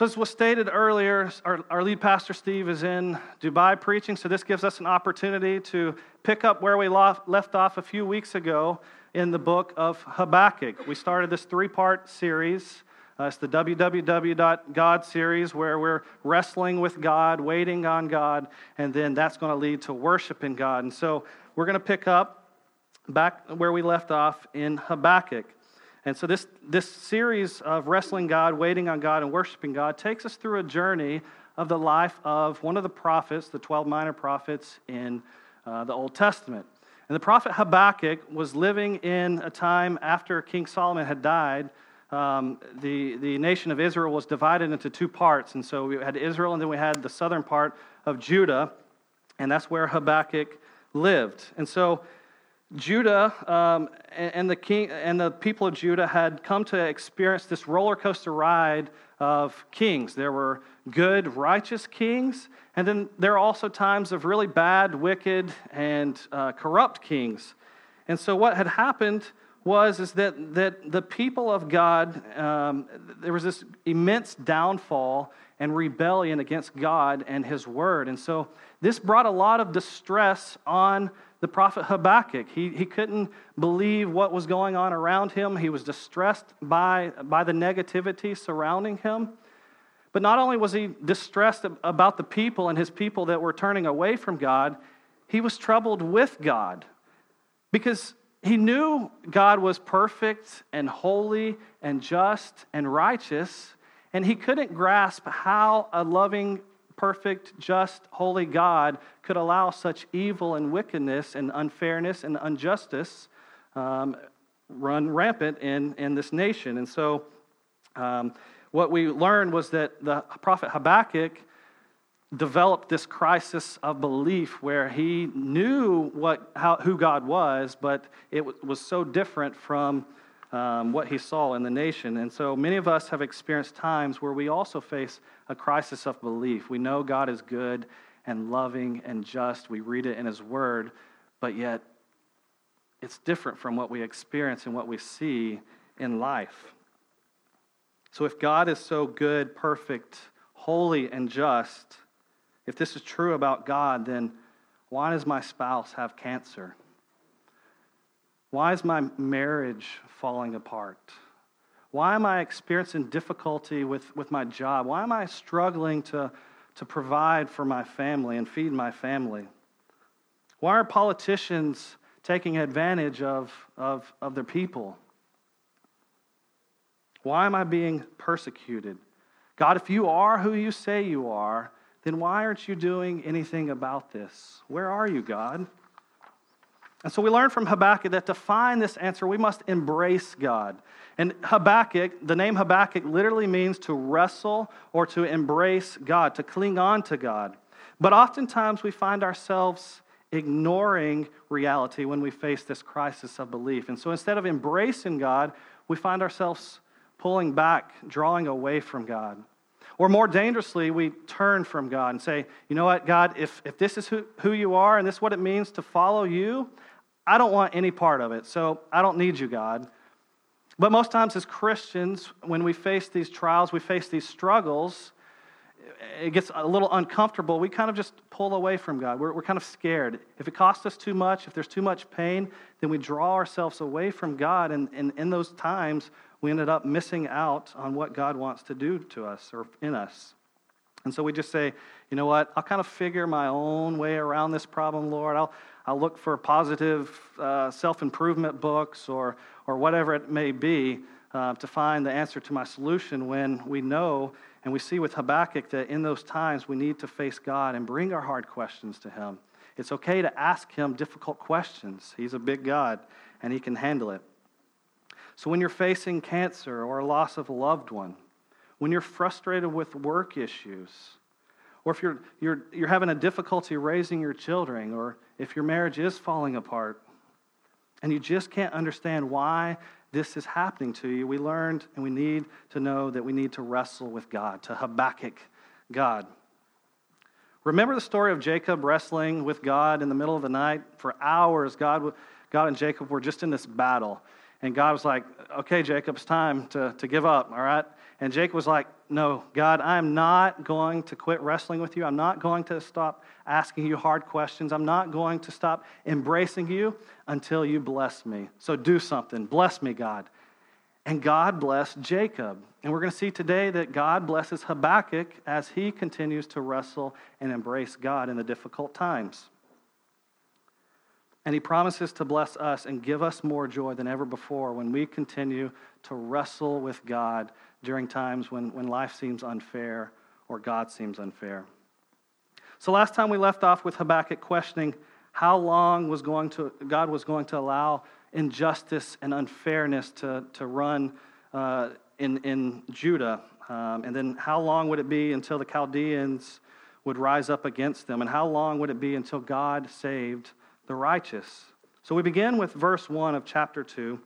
So, as was stated earlier, our, our, lead pastor Steve is in Dubai preaching, so this gives us an opportunity to pick up where we left off a few weeks ago in the book of Habakkuk. We started this three part series. Uh, it's the www.god series where we're wrestling with God, waiting on God, and then that's going to lead to worshiping God. And so, we're going to pick up back where we left off in Habakkuk. And so, this, this series of wrestling God, waiting on God, and worshiping God takes us through a journey of the life of one of the prophets, the 12 minor prophets in uh, the Old Testament. And the prophet Habakkuk was living in a time after King Solomon had died. Um, the, the nation of Israel was divided into two parts. And so we had Israel, and then we had the southern part of Judah. And that's where Habakkuk lived. And so Judah um, and, the king and the people of Judah had come to experience this roller coaster ride of kings. There were good, righteous kings, and then there are also times of really bad, wicked, and uh, corrupt kings. And so what had happened was is that, that the people of God, um, there was this immense downfall and rebellion against God and His Word. And so this brought a lot of distress on the prophet Habakkuk. He, he couldn't believe what was going on around him. He was distressed by, by the negativity surrounding him. But not only was he distressed about the people and his people that were turning away from God, he was troubled with God because he knew God was perfect and holy and just and righteous, and he couldn't grasp how a loving perfect, just, holy God could allow such evil and wickedness and unfairness and injustice um, run rampant in, in this nation. And so, um, what we learned was that the prophet Habakkuk developed this crisis of belief where he knew what, how, who God was, but it was so different from um, what he saw in the nation. And so many of us have experienced times where we also face a crisis of belief. We know God is good and loving and just. We read it in his word, but yet it's different from what we experience and what we see in life. So if God is so good, perfect, holy, and just, if this is true about God, then why does my spouse have cancer? Why is my marriage falling apart? Why am I experiencing difficulty with, with my job? Why am I struggling to, to provide for my family and feed my family? Why are politicians taking advantage of, of, of their people? Why am I being persecuted? God, if you are who you say you are, then why aren't you doing anything about this? Where are you, God? And so we learn from Habakkuk that to find this answer, we must embrace God. And Habakkuk, the name Habakkuk literally means to wrestle or to embrace God, to cling on to God. But oftentimes we find ourselves ignoring reality when we face this crisis of belief. And so instead of embracing God, we find ourselves pulling back, drawing away from God. Or more dangerously, we turn from God and say, you know what, God, if, if this is who, who you are and this is what it means to follow you, I don't want any part of it, so I don't need you, God. But most times, as Christians, when we face these trials, we face these struggles, it gets a little uncomfortable. We kind of just pull away from God. We're, we're kind of scared. If it costs us too much, if there's too much pain, then we draw ourselves away from God. And, and in those times, we ended up missing out on what God wants to do to us or in us. And so we just say, you know what? I'll kind of figure my own way around this problem, Lord. I'll, I'll look for positive uh, self improvement books or, or whatever it may be uh, to find the answer to my solution when we know and we see with Habakkuk that in those times we need to face God and bring our hard questions to Him. It's okay to ask Him difficult questions. He's a big God and He can handle it. So when you're facing cancer or a loss of a loved one, when you're frustrated with work issues, or if you're, you're, you're having a difficulty raising your children, or if your marriage is falling apart, and you just can't understand why this is happening to you, we learned and we need to know that we need to wrestle with God, to Habakkuk God. Remember the story of Jacob wrestling with God in the middle of the night? For hours, God, God and Jacob were just in this battle. And God was like, okay, Jacob, it's time to, to give up, all right? And Jacob was like, No, God, I'm not going to quit wrestling with you. I'm not going to stop asking you hard questions. I'm not going to stop embracing you until you bless me. So do something. Bless me, God. And God blessed Jacob. And we're going to see today that God blesses Habakkuk as he continues to wrestle and embrace God in the difficult times. And he promises to bless us and give us more joy than ever before when we continue to wrestle with God during times when, when life seems unfair or God seems unfair. So last time we left off with Habakkuk questioning how long was going to, God was going to allow injustice and unfairness to, to run uh, in, in Judah. Um, and then how long would it be until the Chaldeans would rise up against them? And how long would it be until God saved the righteous? So we begin with verse 1 of chapter 2.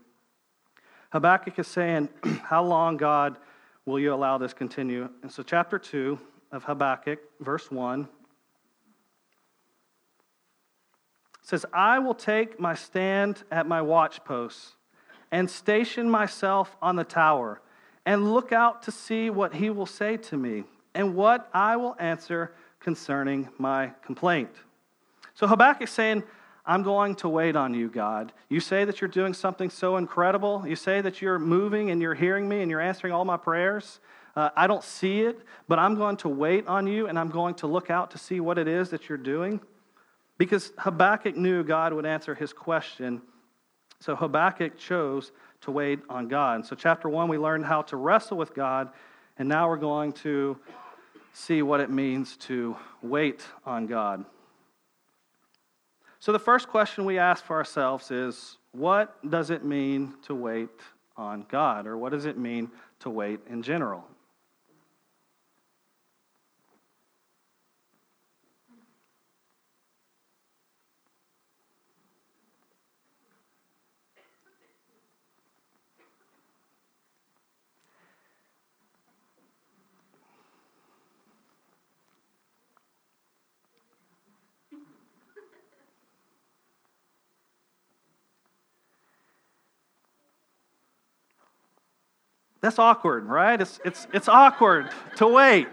Habakkuk is saying, How long, God, will you allow this continue? And so, chapter 2 of Habakkuk, verse 1 says, I will take my stand at my watchposts and station myself on the tower and look out to see what he will say to me and what I will answer concerning my complaint. So Habakkuk is saying, I'm going to wait on you, God. You say that you're doing something so incredible. You say that you're moving and you're hearing me and you're answering all my prayers. Uh, I don't see it, but I'm going to wait on you and I'm going to look out to see what it is that you're doing. Because Habakkuk knew God would answer his question. So Habakkuk chose to wait on God. And so, chapter one, we learned how to wrestle with God. And now we're going to see what it means to wait on God. So, the first question we ask for ourselves is what does it mean to wait on God? Or what does it mean to wait in general? That's awkward, right? It's, it's, it's awkward to wait.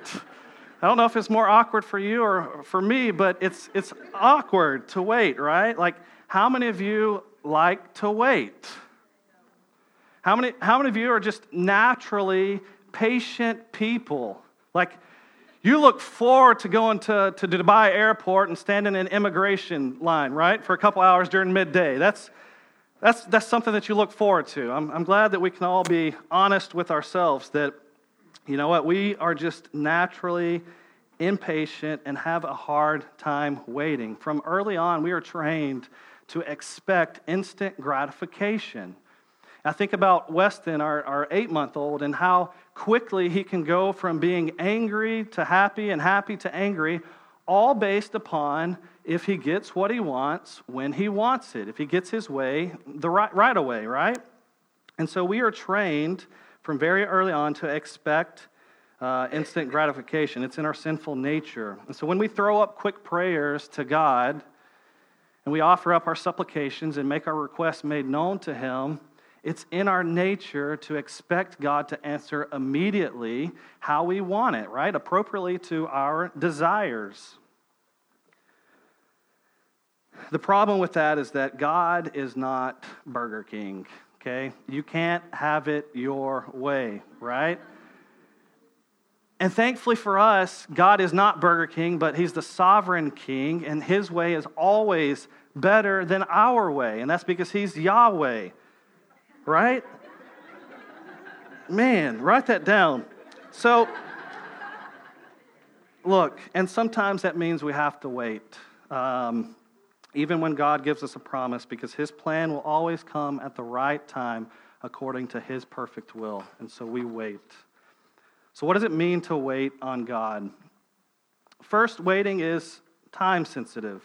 I don't know if it's more awkward for you or for me, but it's, it's awkward to wait, right? Like, how many of you like to wait? How many, how many of you are just naturally patient people? Like, you look forward to going to, to Dubai airport and standing in immigration line, right, for a couple hours during midday. That's, that's, that's something that you look forward to. I'm, I'm glad that we can all be honest with ourselves that, you know what, we are just naturally impatient and have a hard time waiting. From early on, we are trained to expect instant gratification. I think about Weston, our, our eight month old, and how quickly he can go from being angry to happy and happy to angry, all based upon if he gets what he wants when he wants it, if he gets his way the right, right away, right? And so we are trained from very early on to expect uh, instant gratification. It's in our sinful nature. And so when we throw up quick prayers to God and we offer up our supplications and make our requests made known to Him, it's in our nature to expect God to answer immediately how we want it, right? Appropriately to our desires. The problem with that is that God is not Burger King, okay? You can't have it your way, right? And thankfully for us, God is not Burger King, but He's the sovereign King, and His way is always better than our way. And that's because He's Yahweh, right? Man, write that down. So, look, and sometimes that means we have to wait. Um, even when God gives us a promise, because His plan will always come at the right time according to His perfect will. And so we wait. So, what does it mean to wait on God? First, waiting is time sensitive.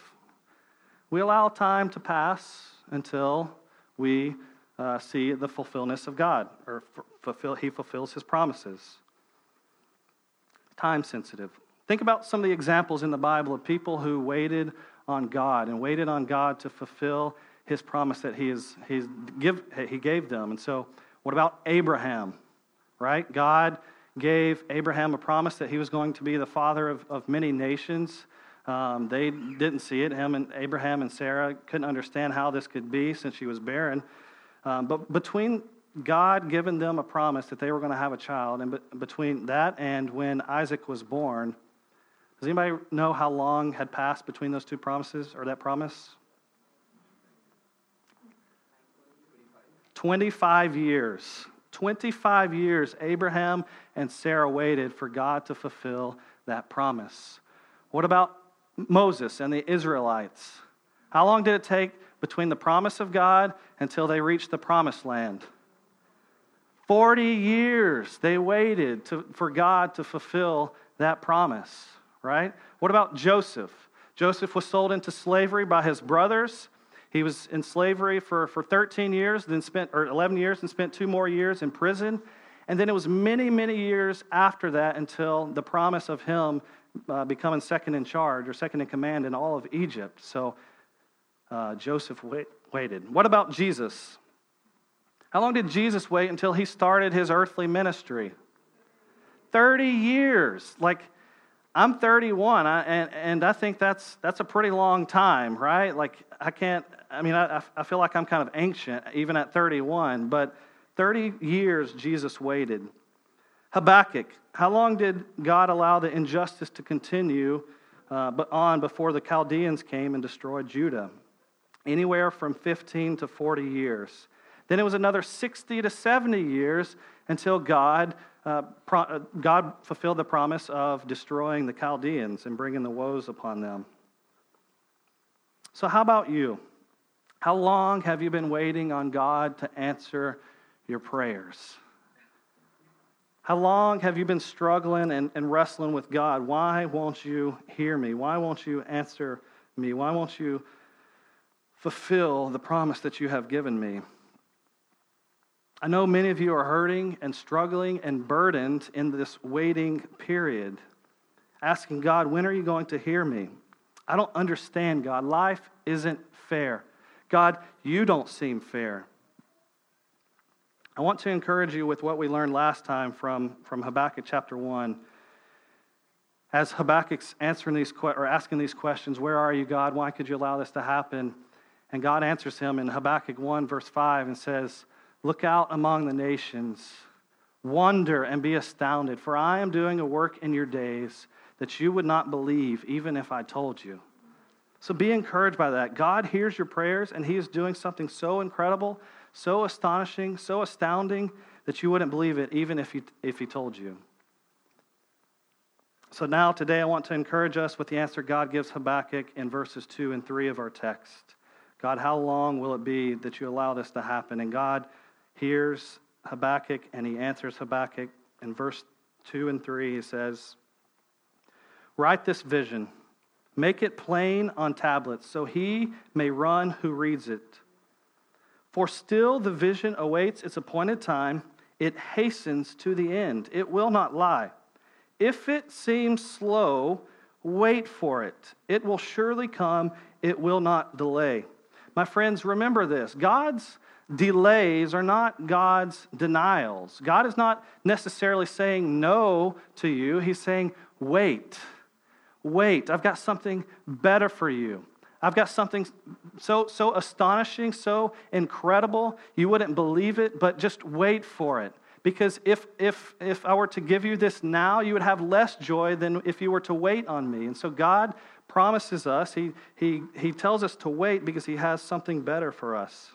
We allow time to pass until we uh, see the fulfillment of God, or fulfill, He fulfills His promises. Time sensitive. Think about some of the examples in the Bible of people who waited on God and waited on God to fulfill his promise that he, is, he's give, he gave them. And so, what about Abraham? Right? God gave Abraham a promise that he was going to be the father of, of many nations. Um, they didn't see it. Him and Abraham and Sarah couldn't understand how this could be since she was barren. Um, but between God giving them a promise that they were going to have a child, and be- between that and when Isaac was born, does anybody know how long had passed between those two promises or that promise? 25 years. 25 years, Abraham and Sarah waited for God to fulfill that promise. What about Moses and the Israelites? How long did it take between the promise of God until they reached the promised land? 40 years they waited to, for God to fulfill that promise, right? What about Joseph? Joseph was sold into slavery by his brothers. He was in slavery for, for 13 years, then spent, or 11 years, and spent two more years in prison. And then it was many, many years after that until the promise of him uh, becoming second in charge or second in command in all of Egypt. So uh, Joseph wait, waited. What about Jesus? How long did Jesus wait until he started his earthly ministry? 30 years. Like, I'm 31, I, and, and I think that's, that's a pretty long time, right? Like, I can't, I mean, I, I feel like I'm kind of ancient even at 31, but 30 years Jesus waited. Habakkuk, how long did God allow the injustice to continue uh, but on before the Chaldeans came and destroyed Judah? Anywhere from 15 to 40 years. Then it was another 60 to 70 years until God, uh, pro- uh, God fulfilled the promise of destroying the Chaldeans and bringing the woes upon them. So, how about you? How long have you been waiting on God to answer your prayers? How long have you been struggling and, and wrestling with God? Why won't you hear me? Why won't you answer me? Why won't you fulfill the promise that you have given me? I know many of you are hurting and struggling and burdened in this waiting period, asking God, when are you going to hear me? I don't understand, God. Life isn't fair. God, you don't seem fair. I want to encourage you with what we learned last time from, from Habakkuk chapter 1. As Habakkuk's answering these or asking these questions, where are you, God? Why could you allow this to happen? And God answers him in Habakkuk 1, verse 5, and says, Look out among the nations, wonder and be astounded, for I am doing a work in your days that you would not believe, even if I told you. So be encouraged by that. God hears your prayers, and He is doing something so incredible, so astonishing, so astounding that you wouldn't believe it, even if he, if he told you. So now, today, I want to encourage us with the answer God gives Habakkuk in verses 2 and 3 of our text. God, how long will it be that you allow this to happen? And God, hears Habakkuk and he answers Habakkuk. In verse 2 and 3, he says, Write this vision, make it plain on tablets, so he may run who reads it. For still the vision awaits its appointed time, it hastens to the end, it will not lie. If it seems slow, wait for it. It will surely come, it will not delay. My friends, remember this God's delays are not God's denials. God is not necessarily saying no to you, He's saying, wait, wait, I've got something better for you. I've got something so, so astonishing, so incredible, you wouldn't believe it, but just wait for it. Because if, if, if I were to give you this now, you would have less joy than if you were to wait on me. And so God promises us, He, he, he tells us to wait because He has something better for us.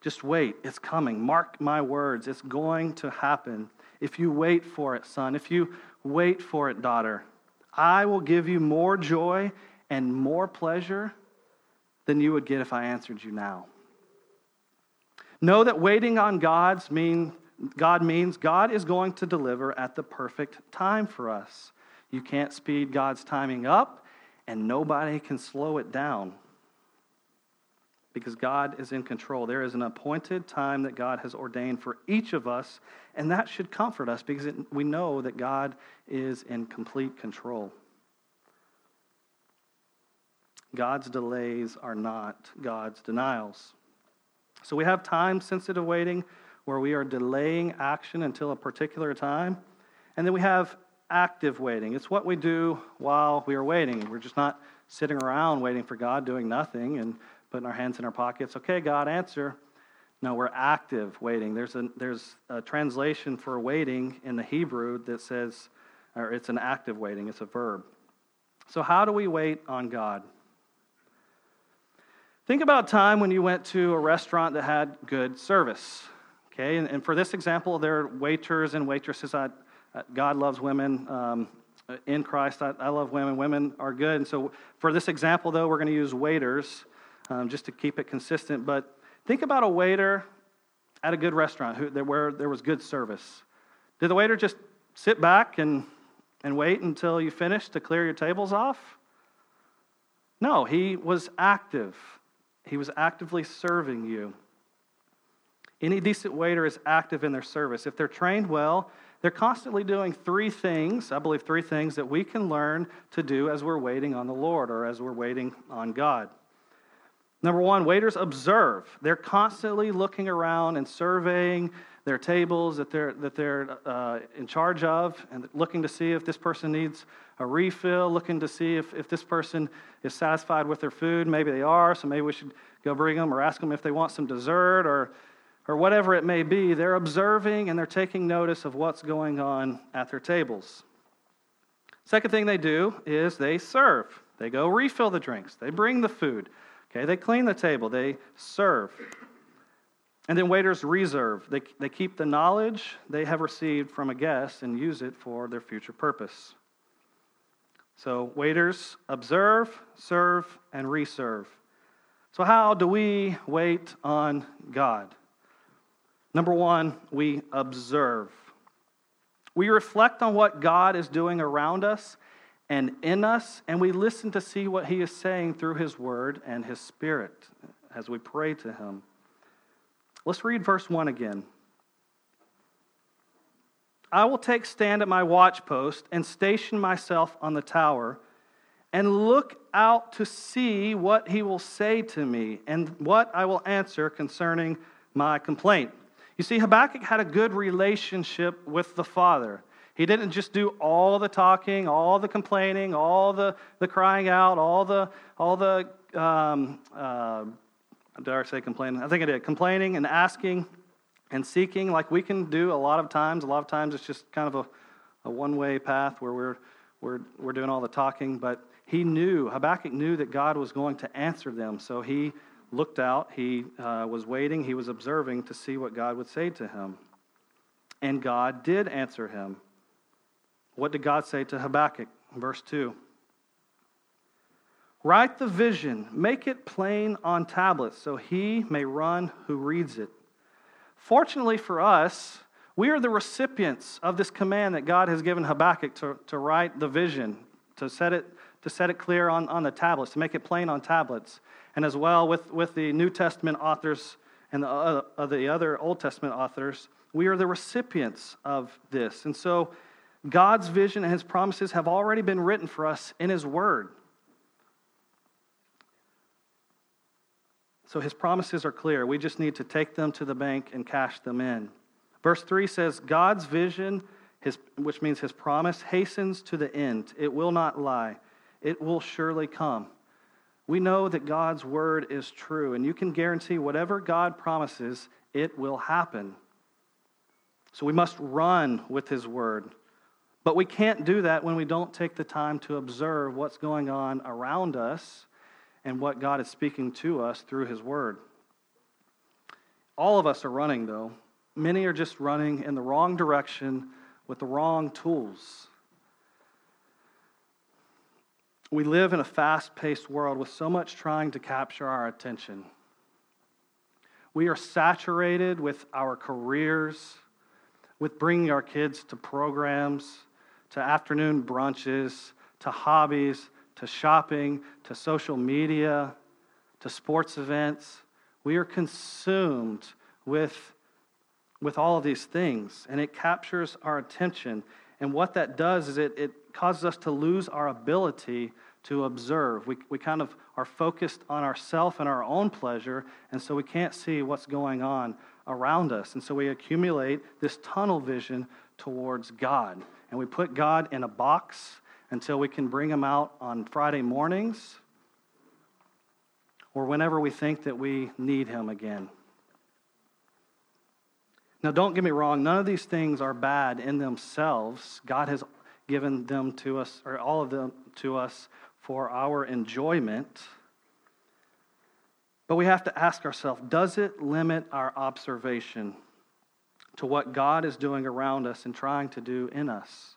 Just wait. It's coming. Mark my words. It's going to happen. If you wait for it, son, if you wait for it, daughter, I will give you more joy and more pleasure than you would get if I answered you now. Know that waiting on God's mean, God means God is going to deliver at the perfect time for us. You can't speed God's timing up, and nobody can slow it down because God is in control. There is an appointed time that God has ordained for each of us, and that should comfort us because it, we know that God is in complete control. God's delays are not God's denials. So we have time sensitive waiting, where we are delaying action until a particular time. And then we have active waiting. It's what we do while we are waiting. We're just not sitting around waiting for God, doing nothing and putting our hands in our pockets. Okay, God, answer. No, we're active waiting. There's a, there's a translation for waiting in the Hebrew that says, or it's an active waiting, it's a verb. So, how do we wait on God? Think about time when you went to a restaurant that had good service. Okay, and, and for this example, there are waiters and waitresses. I, God loves women um, in Christ. I, I, love women. Women are good. And so, for this example, though, we're going to use waiters um, just to keep it consistent. But think about a waiter at a good restaurant who, where there was good service. Did the waiter just sit back and, and wait until you finished to clear your tables off? No, he was active. He was actively serving you. Any decent waiter is active in their service. If they're trained well, they're constantly doing three things, I believe three things that we can learn to do as we're waiting on the Lord or as we're waiting on God. Number one, waiters observe. They're constantly looking around and surveying their tables that they're, that they're uh, in charge of and looking to see if this person needs a refill, looking to see if, if this person is satisfied with their food. Maybe they are, so maybe we should go bring them or ask them if they want some dessert or, or whatever it may be. They're observing and they're taking notice of what's going on at their tables. Second thing they do is they serve. They go refill the drinks, they bring the food. Okay, they clean the table, they serve. And then waiters reserve. They, they keep the knowledge they have received from a guest and use it for their future purpose. So, waiters observe, serve, and reserve. So, how do we wait on God? Number one, we observe. We reflect on what God is doing around us and in us, and we listen to see what He is saying through His Word and His Spirit as we pray to Him. Let's read verse 1 again. I will take stand at my watchpost and station myself on the tower and look out to see what he will say to me and what I will answer concerning my complaint. You see, Habakkuk had a good relationship with the Father. He didn't just do all the talking, all the complaining, all the, the crying out, all the, all the um, uh, I say complaining? I think I did. Complaining and asking and seeking, like we can do a lot of times. A lot of times it's just kind of a, a one way path where we're, we're, we're doing all the talking. But he knew, Habakkuk knew that God was going to answer them. So he looked out, he uh, was waiting, he was observing to see what God would say to him. And God did answer him. What did God say to Habakkuk? Verse 2 Write the vision, make it plain on tablets, so he may run who reads it. Fortunately for us, we are the recipients of this command that God has given Habakkuk to, to write the vision, to set it, to set it clear on, on the tablets, to make it plain on tablets. And as well with, with the New Testament authors and the, uh, the other Old Testament authors, we are the recipients of this. And so God's vision and his promises have already been written for us in his word. So his promises are clear. We just need to take them to the bank and cash them in. Verse 3 says, God's vision, his, which means his promise, hastens to the end. It will not lie, it will surely come. We know that God's word is true, and you can guarantee whatever God promises, it will happen. So we must run with his word. But we can't do that when we don't take the time to observe what's going on around us and what God is speaking to us through His Word. All of us are running, though. Many are just running in the wrong direction with the wrong tools. We live in a fast paced world with so much trying to capture our attention. We are saturated with our careers, with bringing our kids to programs, to afternoon brunches, to hobbies, to shopping, to social media, to sports events. We are consumed with, with all of these things, and it captures our attention. And what that does is it, it causes us to lose our ability to observe. We, we kind of are focused on ourself and our own pleasure, and so we can't see what's going on around us. And so we accumulate this tunnel vision towards God. And we put God in a box until we can bring him out on Friday mornings or whenever we think that we need him again. Now, don't get me wrong, none of these things are bad in themselves. God has given them to us, or all of them to us, for our enjoyment. But we have to ask ourselves does it limit our observation to what God is doing around us and trying to do in us?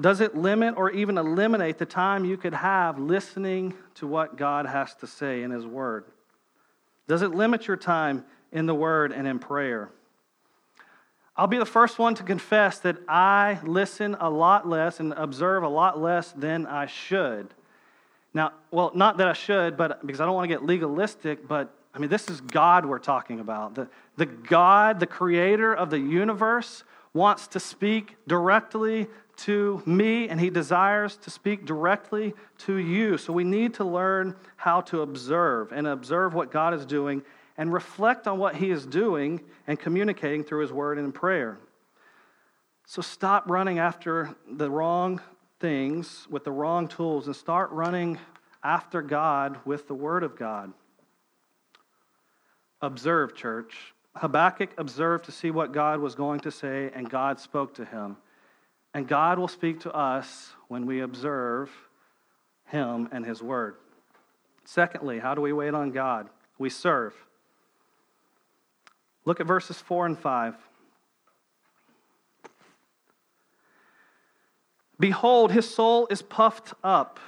Does it limit or even eliminate the time you could have listening to what God has to say in His Word? Does it limit your time in the Word and in prayer? I'll be the first one to confess that I listen a lot less and observe a lot less than I should. Now, well, not that I should, but because I don't want to get legalistic, but I mean, this is God we're talking about. The, the God, the creator of the universe, wants to speak directly to me, and he desires to speak directly to you. So we need to learn how to observe and observe what God is doing and reflect on what he is doing and communicating through his word and in prayer. So stop running after the wrong things with the wrong tools and start running after God with the word of God. Observe, church. Habakkuk observed to see what God was going to say, and God spoke to him. And God will speak to us when we observe Him and His Word. Secondly, how do we wait on God? We serve. Look at verses 4 and 5. Behold, his soul is puffed up,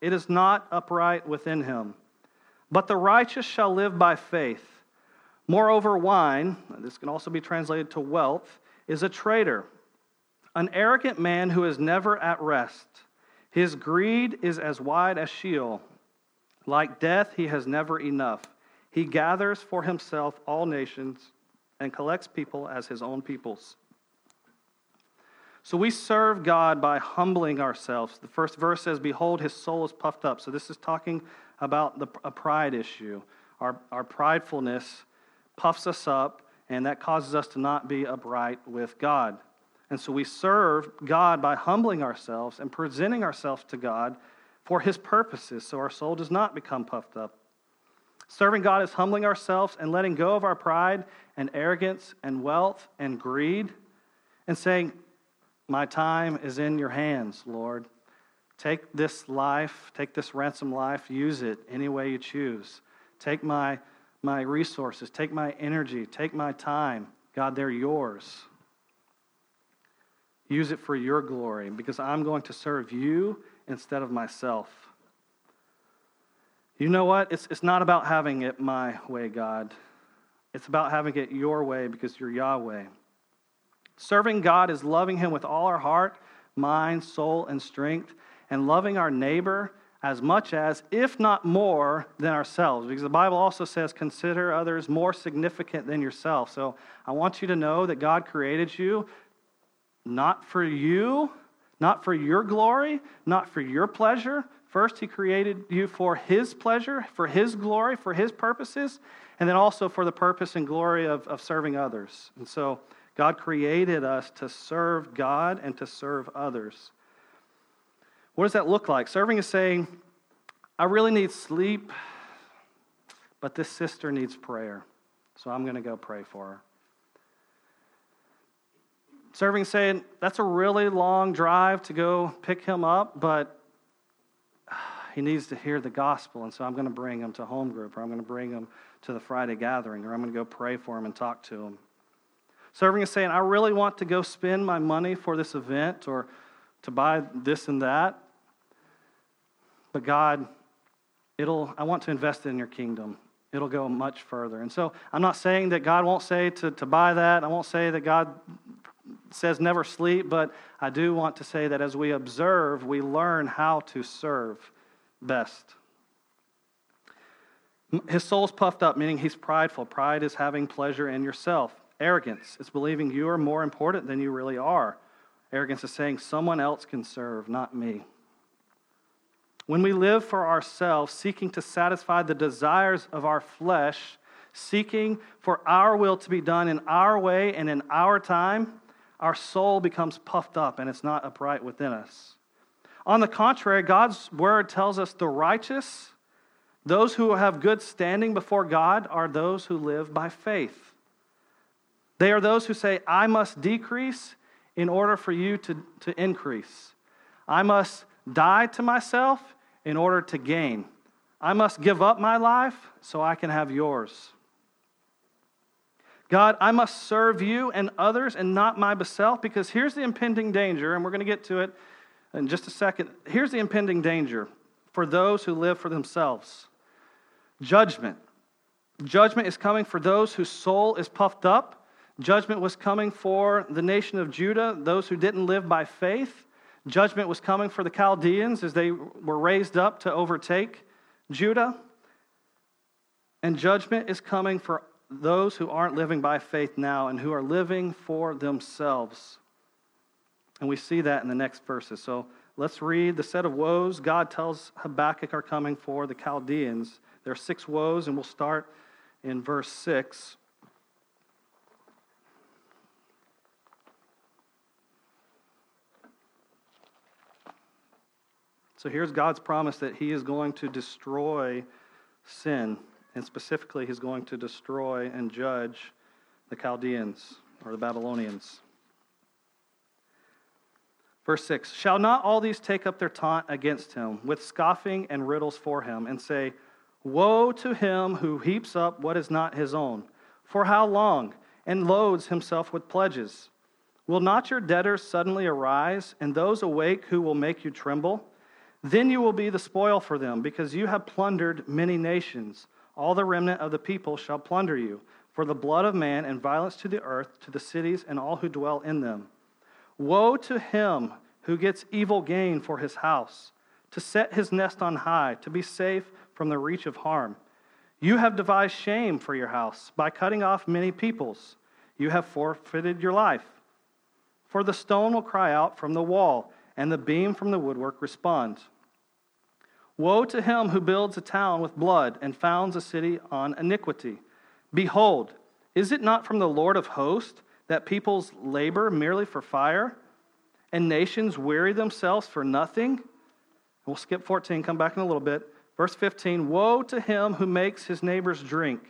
it is not upright within him. But the righteous shall live by faith. Moreover, wine, this can also be translated to wealth, is a traitor an arrogant man who is never at rest. His greed is as wide as Sheol. Like death, he has never enough. He gathers for himself all nations and collects people as his own peoples. So we serve God by humbling ourselves. The first verse says, Behold, his soul is puffed up. So this is talking about the, a pride issue. Our, our pridefulness puffs us up, and that causes us to not be upright with God. And so we serve God by humbling ourselves and presenting ourselves to God for his purposes so our soul does not become puffed up. Serving God is humbling ourselves and letting go of our pride and arrogance and wealth and greed and saying, My time is in your hands, Lord. Take this life, take this ransom life, use it any way you choose. Take my, my resources, take my energy, take my time. God, they're yours. Use it for your glory because I'm going to serve you instead of myself. You know what? It's, it's not about having it my way, God. It's about having it your way because you're Yahweh. Serving God is loving Him with all our heart, mind, soul, and strength, and loving our neighbor as much as, if not more, than ourselves. Because the Bible also says, consider others more significant than yourself. So I want you to know that God created you not for you, not for your glory, not for your pleasure. First, He created you for His pleasure, for His glory, for His purposes, and then also for the purpose and glory of, of serving others. And so, God created us to serve God and to serve others. What does that look like? Serving is saying, I really need sleep, but this sister needs prayer. So I'm going to go pray for her serving is saying, That's a really long drive to go pick him up, but he needs to hear the gospel. And so I'm going to bring him to home group, or I'm going to bring him to the Friday gathering, or I'm going to go pray for him and talk to him. Serving is saying, I really want to go spend my money for this event or to buy this and that. But God, it'll, I want to invest in your kingdom. It'll go much further. And so I'm not saying that God won't say to, to buy that. I won't say that God says never sleep, but I do want to say that as we observe, we learn how to serve best. His soul's puffed up, meaning he's prideful. Pride is having pleasure in yourself. Arrogance is believing you are more important than you really are. Arrogance is saying someone else can serve, not me. When we live for ourselves, seeking to satisfy the desires of our flesh, seeking for our will to be done in our way and in our time, our soul becomes puffed up and it's not upright within us. On the contrary, God's word tells us the righteous, those who have good standing before God, are those who live by faith. They are those who say, I must decrease in order for you to, to increase. I must die to myself in order to gain. I must give up my life so I can have yours. God, I must serve you and others and not myself because here's the impending danger, and we're going to get to it in just a second. Here's the impending danger for those who live for themselves judgment. Judgment is coming for those whose soul is puffed up. Judgment was coming for the nation of Judah, those who didn't live by faith. Judgment was coming for the Chaldeans as they were raised up to overtake Judah. And judgment is coming for those who aren't living by faith now and who are living for themselves. And we see that in the next verses. So let's read the set of woes God tells Habakkuk are coming for the Chaldeans. There are six woes, and we'll start in verse 6. So here's God's promise that He is going to destroy sin, and specifically, He's going to destroy and judge the Chaldeans or the Babylonians. Verse 6 Shall not all these take up their taunt against him, with scoffing and riddles for him, and say, Woe to him who heaps up what is not his own? For how long? And loads himself with pledges. Will not your debtors suddenly arise, and those awake who will make you tremble? Then you will be the spoil for them, because you have plundered many nations. All the remnant of the people shall plunder you, for the blood of man and violence to the earth, to the cities and all who dwell in them. Woe to him who gets evil gain for his house, to set his nest on high, to be safe from the reach of harm. You have devised shame for your house by cutting off many peoples. You have forfeited your life. For the stone will cry out from the wall, and the beam from the woodwork respond. Woe to him who builds a town with blood and founds a city on iniquity. Behold, is it not from the Lord of hosts that peoples labor merely for fire and nations weary themselves for nothing? We'll skip 14, come back in a little bit. Verse 15 Woe to him who makes his neighbors drink.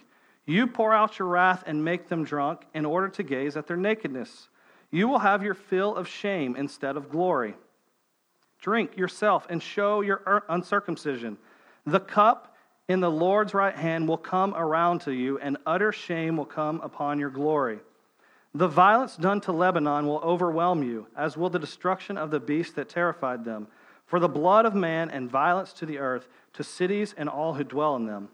You pour out your wrath and make them drunk in order to gaze at their nakedness. You will have your fill of shame instead of glory. Drink yourself and show your uncircumcision. The cup in the Lord's right hand will come around to you, and utter shame will come upon your glory. The violence done to Lebanon will overwhelm you, as will the destruction of the beast that terrified them. For the blood of man and violence to the earth, to cities and all who dwell in them.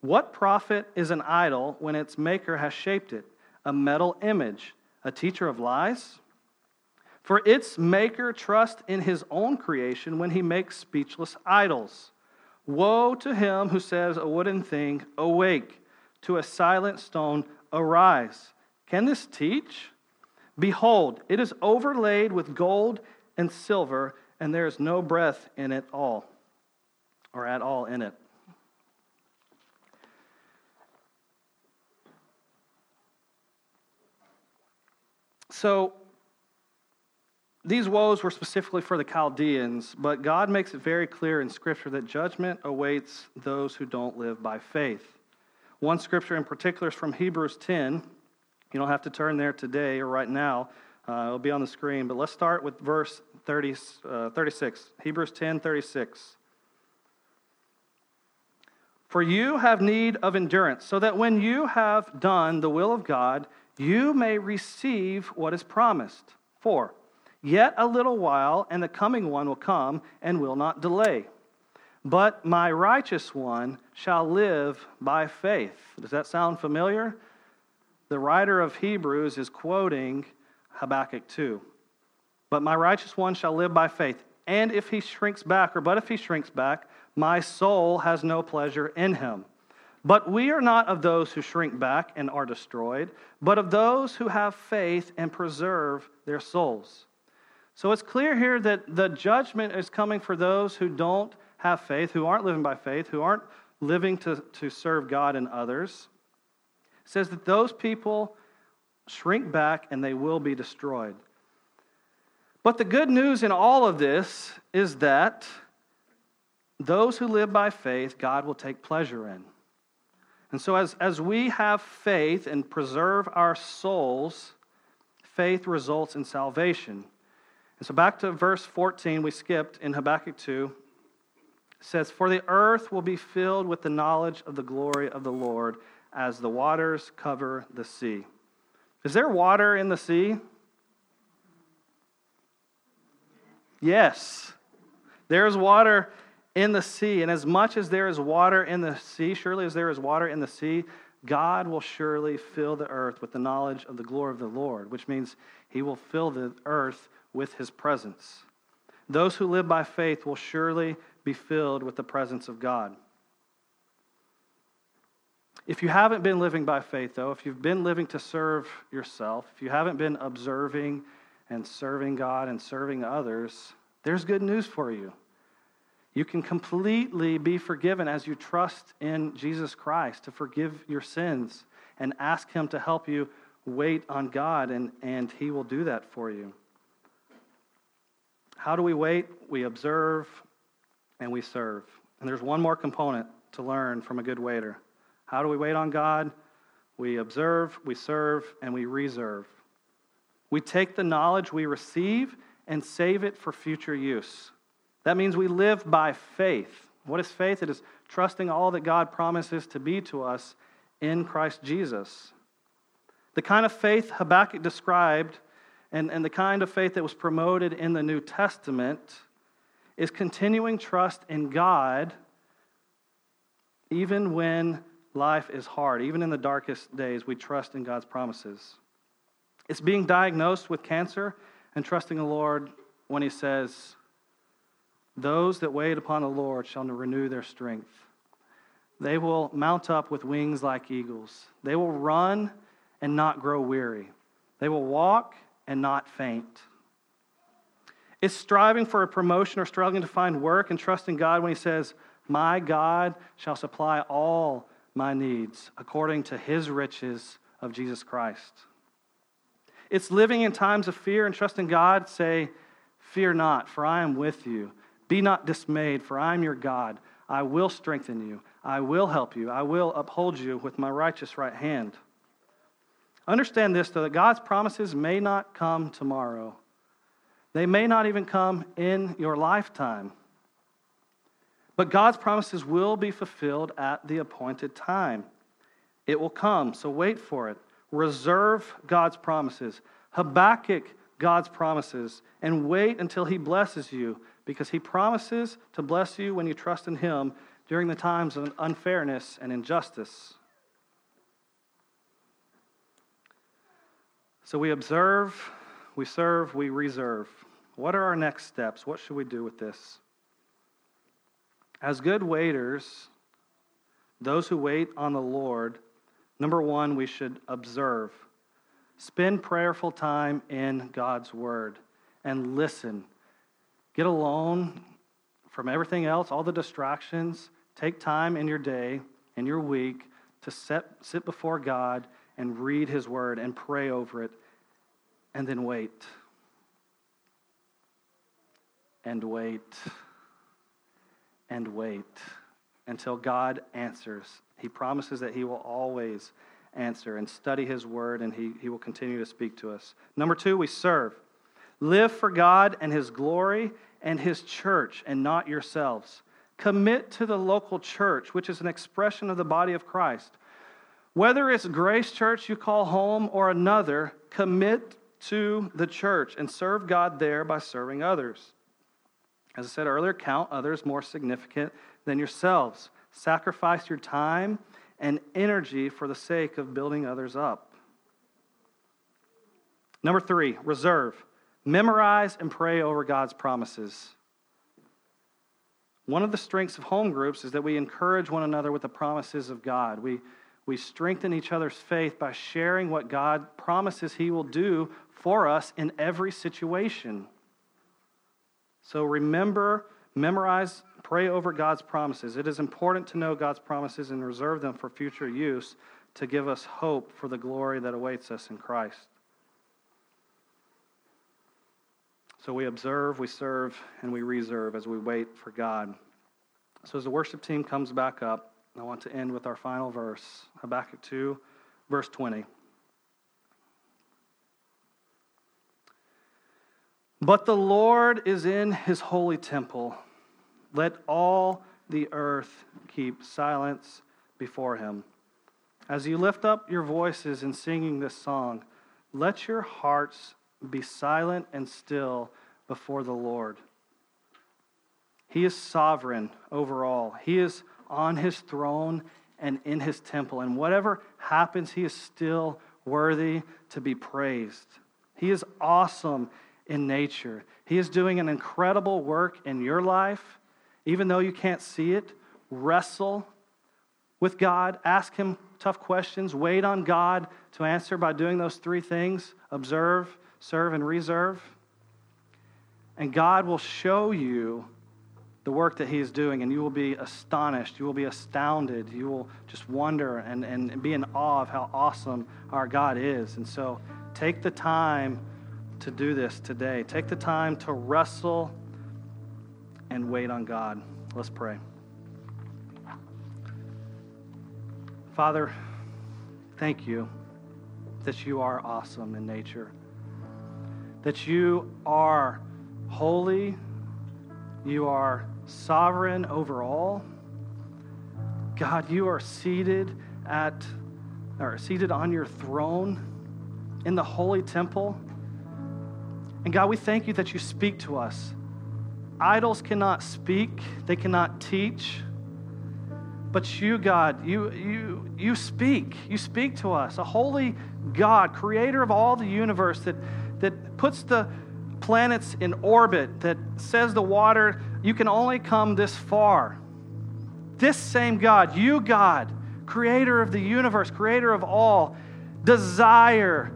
What profit is an idol when its maker has shaped it? A metal image, a teacher of lies? For its maker trusts in his own creation when he makes speechless idols. Woe to him who says a wooden thing, Awake, to a silent stone, Arise. Can this teach? Behold, it is overlaid with gold and silver, and there is no breath in it all, or at all in it. So, these woes were specifically for the Chaldeans, but God makes it very clear in Scripture that judgment awaits those who don't live by faith. One scripture in particular is from Hebrews 10. You don't have to turn there today or right now, uh, it'll be on the screen, but let's start with verse 30, uh, 36. Hebrews 10 36. For you have need of endurance, so that when you have done the will of God, you may receive what is promised. For Yet a little while, and the coming one will come and will not delay. But my righteous one shall live by faith. Does that sound familiar? The writer of Hebrews is quoting Habakkuk 2. But my righteous one shall live by faith. And if he shrinks back, or but if he shrinks back, my soul has no pleasure in him. But we are not of those who shrink back and are destroyed, but of those who have faith and preserve their souls. So it's clear here that the judgment is coming for those who don't have faith, who aren't living by faith, who aren't living to, to serve God and others, says that those people shrink back and they will be destroyed. But the good news in all of this is that those who live by faith, God will take pleasure in. And so, as, as we have faith and preserve our souls, faith results in salvation. And so, back to verse 14, we skipped in Habakkuk 2. It says, For the earth will be filled with the knowledge of the glory of the Lord as the waters cover the sea. Is there water in the sea? Yes. There is water in the sea. And as much as there is water in the sea, surely as there is water in the sea, God will surely fill the earth with the knowledge of the glory of the Lord, which means he will fill the earth with his presence. Those who live by faith will surely be filled with the presence of God. If you haven't been living by faith, though, if you've been living to serve yourself, if you haven't been observing and serving God and serving others, there's good news for you. You can completely be forgiven as you trust in Jesus Christ to forgive your sins and ask Him to help you wait on God, and, and He will do that for you. How do we wait? We observe and we serve. And there's one more component to learn from a good waiter. How do we wait on God? We observe, we serve, and we reserve. We take the knowledge we receive and save it for future use. That means we live by faith. What is faith? It is trusting all that God promises to be to us in Christ Jesus. The kind of faith Habakkuk described and, and the kind of faith that was promoted in the New Testament is continuing trust in God even when life is hard. Even in the darkest days, we trust in God's promises. It's being diagnosed with cancer and trusting the Lord when He says, Those that wait upon the Lord shall renew their strength. They will mount up with wings like eagles. They will run and not grow weary. They will walk and not faint. It's striving for a promotion or struggling to find work and trusting God when He says, My God shall supply all my needs according to His riches of Jesus Christ. It's living in times of fear and trusting God. Say, Fear not, for I am with you. Be not dismayed, for I am your God. I will strengthen you. I will help you. I will uphold you with my righteous right hand. Understand this, though, that God's promises may not come tomorrow. They may not even come in your lifetime. But God's promises will be fulfilled at the appointed time. It will come, so wait for it. Reserve God's promises. Habakkuk God's promises and wait until he blesses you because he promises to bless you when you trust in him during the times of unfairness and injustice. So we observe, we serve, we reserve. What are our next steps? What should we do with this? As good waiters, those who wait on the Lord, Number one, we should observe. Spend prayerful time in God's Word and listen. Get alone from everything else, all the distractions. Take time in your day, in your week, to set, sit before God and read His Word and pray over it, and then wait. And wait. And wait until God answers he promises that He will always answer and study His word, and he, he will continue to speak to us. Number two, we serve. Live for God and His glory and His church, and not yourselves. Commit to the local church, which is an expression of the body of Christ. Whether it's Grace Church you call home or another, commit to the church and serve God there by serving others. As I said earlier, count others more significant than yourselves. Sacrifice your time and energy for the sake of building others up. Number three, reserve. Memorize and pray over God's promises. One of the strengths of home groups is that we encourage one another with the promises of God. We, we strengthen each other's faith by sharing what God promises He will do for us in every situation. So remember memorize Pray over God's promises. It is important to know God's promises and reserve them for future use to give us hope for the glory that awaits us in Christ. So we observe, we serve, and we reserve as we wait for God. So as the worship team comes back up, I want to end with our final verse Habakkuk 2, verse 20. But the Lord is in his holy temple. Let all the earth keep silence before him. As you lift up your voices in singing this song, let your hearts be silent and still before the Lord. He is sovereign over all. He is on his throne and in his temple. And whatever happens, he is still worthy to be praised. He is awesome in nature. He is doing an incredible work in your life, even though you can't see it. Wrestle with God, ask Him tough questions, wait on God to answer by doing those three things observe, serve, and reserve. And God will show you the work that He is doing, and you will be astonished. You will be astounded. You will just wonder and, and be in awe of how awesome our God is. And so take the time to do this today. Take the time to wrestle and wait on God. Let's pray. Father, thank you that you are awesome in nature, that you are holy, you are sovereign over all. God, you are seated at or seated on your throne in the holy temple. And God, we thank you that you speak to us. Idols cannot speak, they cannot teach. But you, God, you, you, you speak. You speak to us. A holy God, creator of all the universe, that, that puts the planets in orbit, that says the water, you can only come this far. This same God, you, God, creator of the universe, creator of all, desire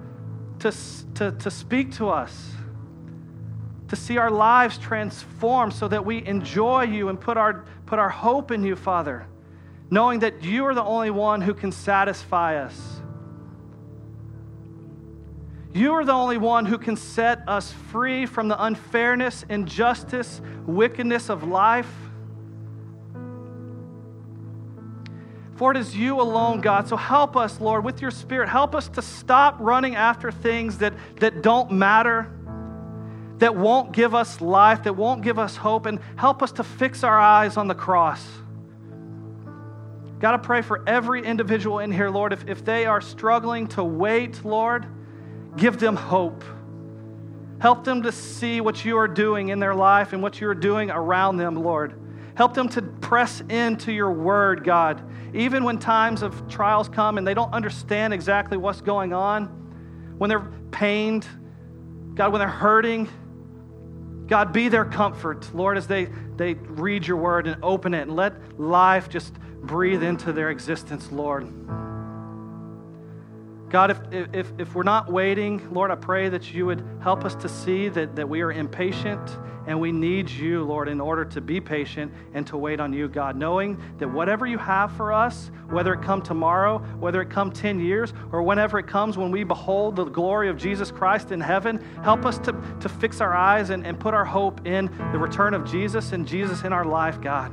to, to, to speak to us to see our lives transformed so that we enjoy you and put our, put our hope in you, Father, knowing that you are the only one who can satisfy us. You are the only one who can set us free from the unfairness, injustice, wickedness of life. For it is you alone, God. So help us, Lord, with your Spirit. Help us to stop running after things that, that don't matter that won't give us life, that won't give us hope, and help us to fix our eyes on the cross. Got to pray for every individual in here, Lord, if, if they are struggling to wait, Lord, give them hope. Help them to see what you are doing in their life and what you are doing around them, Lord. Help them to press into your word, God. Even when times of trials come and they don't understand exactly what's going on, when they're pained, God, when they're hurting, God, be their comfort, Lord, as they, they read your word and open it and let life just breathe into their existence, Lord. God, if, if, if we're not waiting, Lord, I pray that you would help us to see that, that we are impatient and we need you, Lord, in order to be patient and to wait on you, God, knowing that whatever you have for us, whether it come tomorrow, whether it come 10 years, or whenever it comes when we behold the glory of Jesus Christ in heaven, help us to, to fix our eyes and, and put our hope in the return of Jesus and Jesus in our life, God.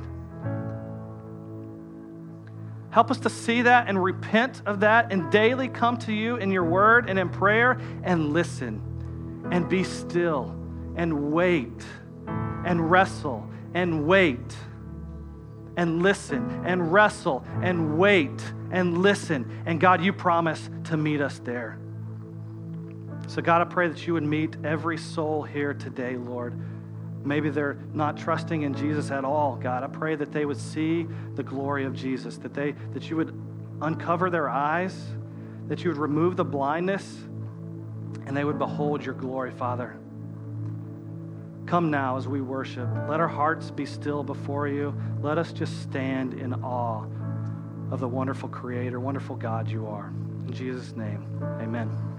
Help us to see that and repent of that and daily come to you in your word and in prayer and listen and be still and wait and wrestle and wait and listen and wrestle and wait and listen. And God, you promise to meet us there. So, God, I pray that you would meet every soul here today, Lord. Maybe they're not trusting in Jesus at all, God. I pray that they would see the glory of Jesus, that, they, that you would uncover their eyes, that you would remove the blindness, and they would behold your glory, Father. Come now as we worship. Let our hearts be still before you. Let us just stand in awe of the wonderful Creator, wonderful God you are. In Jesus' name, amen.